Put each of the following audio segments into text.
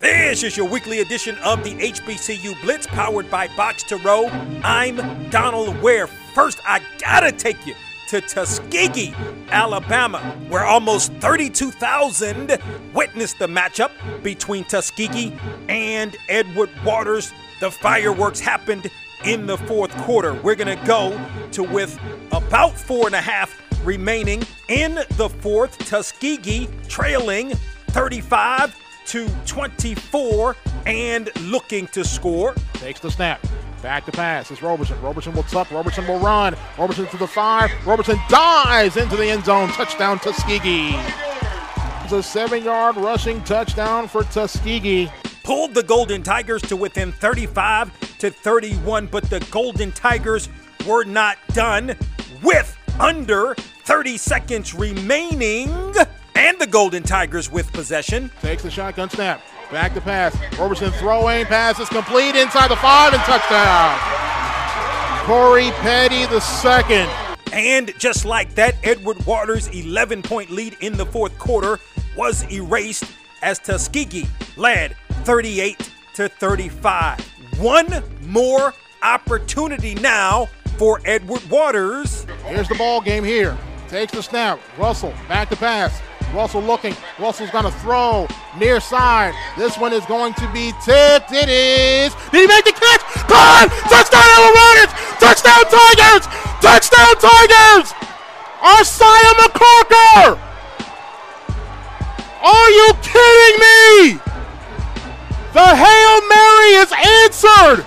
This is your weekly edition of the HBCU Blitz powered by Box to Row. I'm Donald Ware. First, I gotta take you to Tuskegee, Alabama, where almost 32,000 witnessed the matchup between Tuskegee and Edward Waters. The fireworks happened in the fourth quarter. We're gonna go to with about four and a half remaining in the fourth. Tuskegee trailing 35 to 24 and looking to score. Takes the snap. Back to pass. It's Roberson. Roberson will tuck. Roberson will run. Roberson to the five. Roberson dives into the end zone. Touchdown, Tuskegee. It's a seven yard rushing touchdown for Tuskegee. Pulled the Golden Tigers to within 35 to 31, but the Golden Tigers were not done with under 30 seconds remaining. Golden Tigers with possession. Takes the shotgun snap. Back to pass. Roberson throwing. Pass is complete inside the five and touchdown. Corey Petty the second. And just like that, Edward Waters' 11 point lead in the fourth quarter was erased as Tuskegee led 38 to 35. One more opportunity now for Edward Waters. Here's the ball game here. Takes the snap. Russell back to pass. Russell looking. Russell's going to throw near side. This one is going to be tipped. It is. Did he make the catch? Gone! Touchdown, Ravens! Touchdown, Tigers! Touchdown, Tigers! Arsiah McCorker! Are you kidding me? The Hail Mary is answered!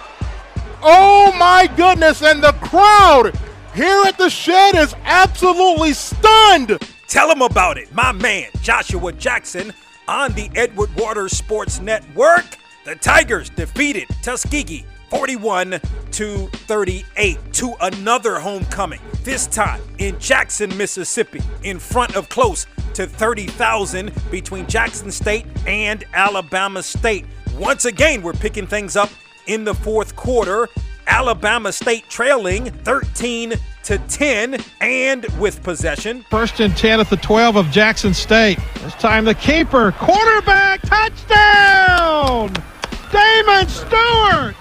Oh my goodness, and the crowd here at the shed is absolutely stunned! Tell him about it. My man, Joshua Jackson, on the Edward Waters Sports Network. The Tigers defeated Tuskegee 41 to 38 to another homecoming. This time in Jackson, Mississippi, in front of close to 30,000 between Jackson State and Alabama State. Once again, we're picking things up in the fourth quarter. Alabama State trailing 13 to 10 and with possession. First and 10 at the 12 of Jackson State. This time the keeper, quarterback, touchdown! Damon Stewart,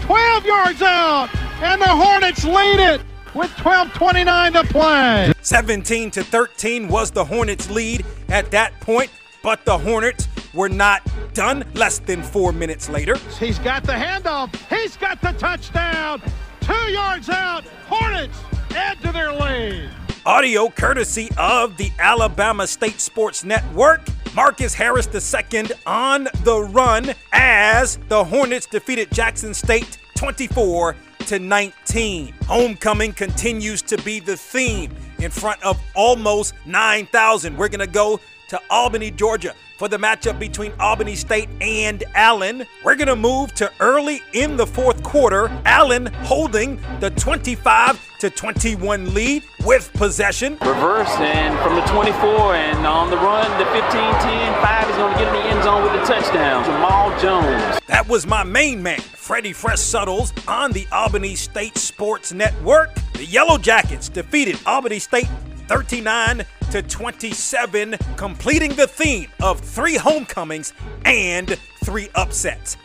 12 yards out, and the Hornets lead it with 12:29 to play. 17 to 13 was the Hornets lead at that point, but the Hornets were not done less than 4 minutes later. He's got the handoff. He's got the touchdown. 2 yards out. Hornets add to their lead. Audio courtesy of the Alabama State Sports Network. Marcus Harris II on the run as the Hornets defeated Jackson State 24 to 19. Homecoming continues to be the theme in front of almost 9,000. We're going to go to Albany, Georgia for the matchup between Albany State and Allen. We're going to move to early in the fourth quarter. Allen holding the 25 to 21 lead with possession. Reverse and from the 24 and on the run, the 15 10 5 is going to get in the end zone with the touchdown. Jamal Jones. That was my main man, Freddie Fresh Suttles, on the Albany State Sports Network. The Yellow Jackets defeated Albany State 39 to 27, completing the theme of three homecomings and three upsets.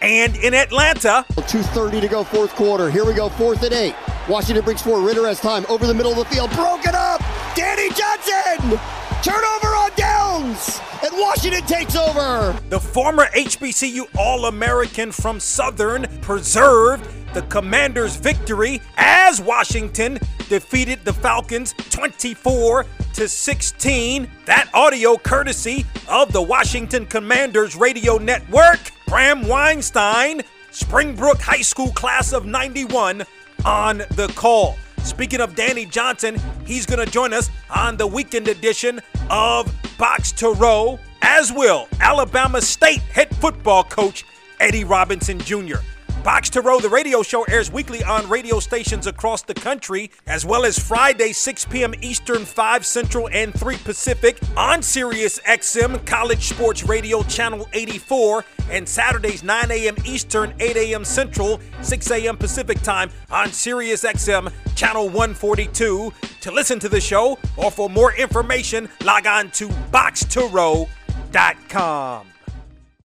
And in Atlanta, 2.30 to go, fourth quarter. Here we go, fourth and eight. Washington brings four. Ridder has time over the middle of the field. Broken up. Danny Johnson. Turnover on downs. And Washington takes over. The former HBCU All American from Southern preserved the Commanders' victory as Washington defeated the Falcons 24 to 16. That audio courtesy of the Washington Commanders Radio Network. Bram Weinstein, Springbrook High School class of 91 on the call. Speaking of Danny Johnson, he's going to join us on the weekend edition of Box to Row, as will Alabama State head football coach Eddie Robinson Jr. Box to Row, the radio show, airs weekly on radio stations across the country, as well as Friday, 6 p.m. Eastern, 5 Central, and 3 Pacific on Sirius XM College Sports Radio Channel 84, and Saturdays, 9 a.m. Eastern, 8 a.m. Central, 6 a.m. Pacific time on Sirius XM Channel 142. To listen to the show or for more information, log on to boxtorow.com.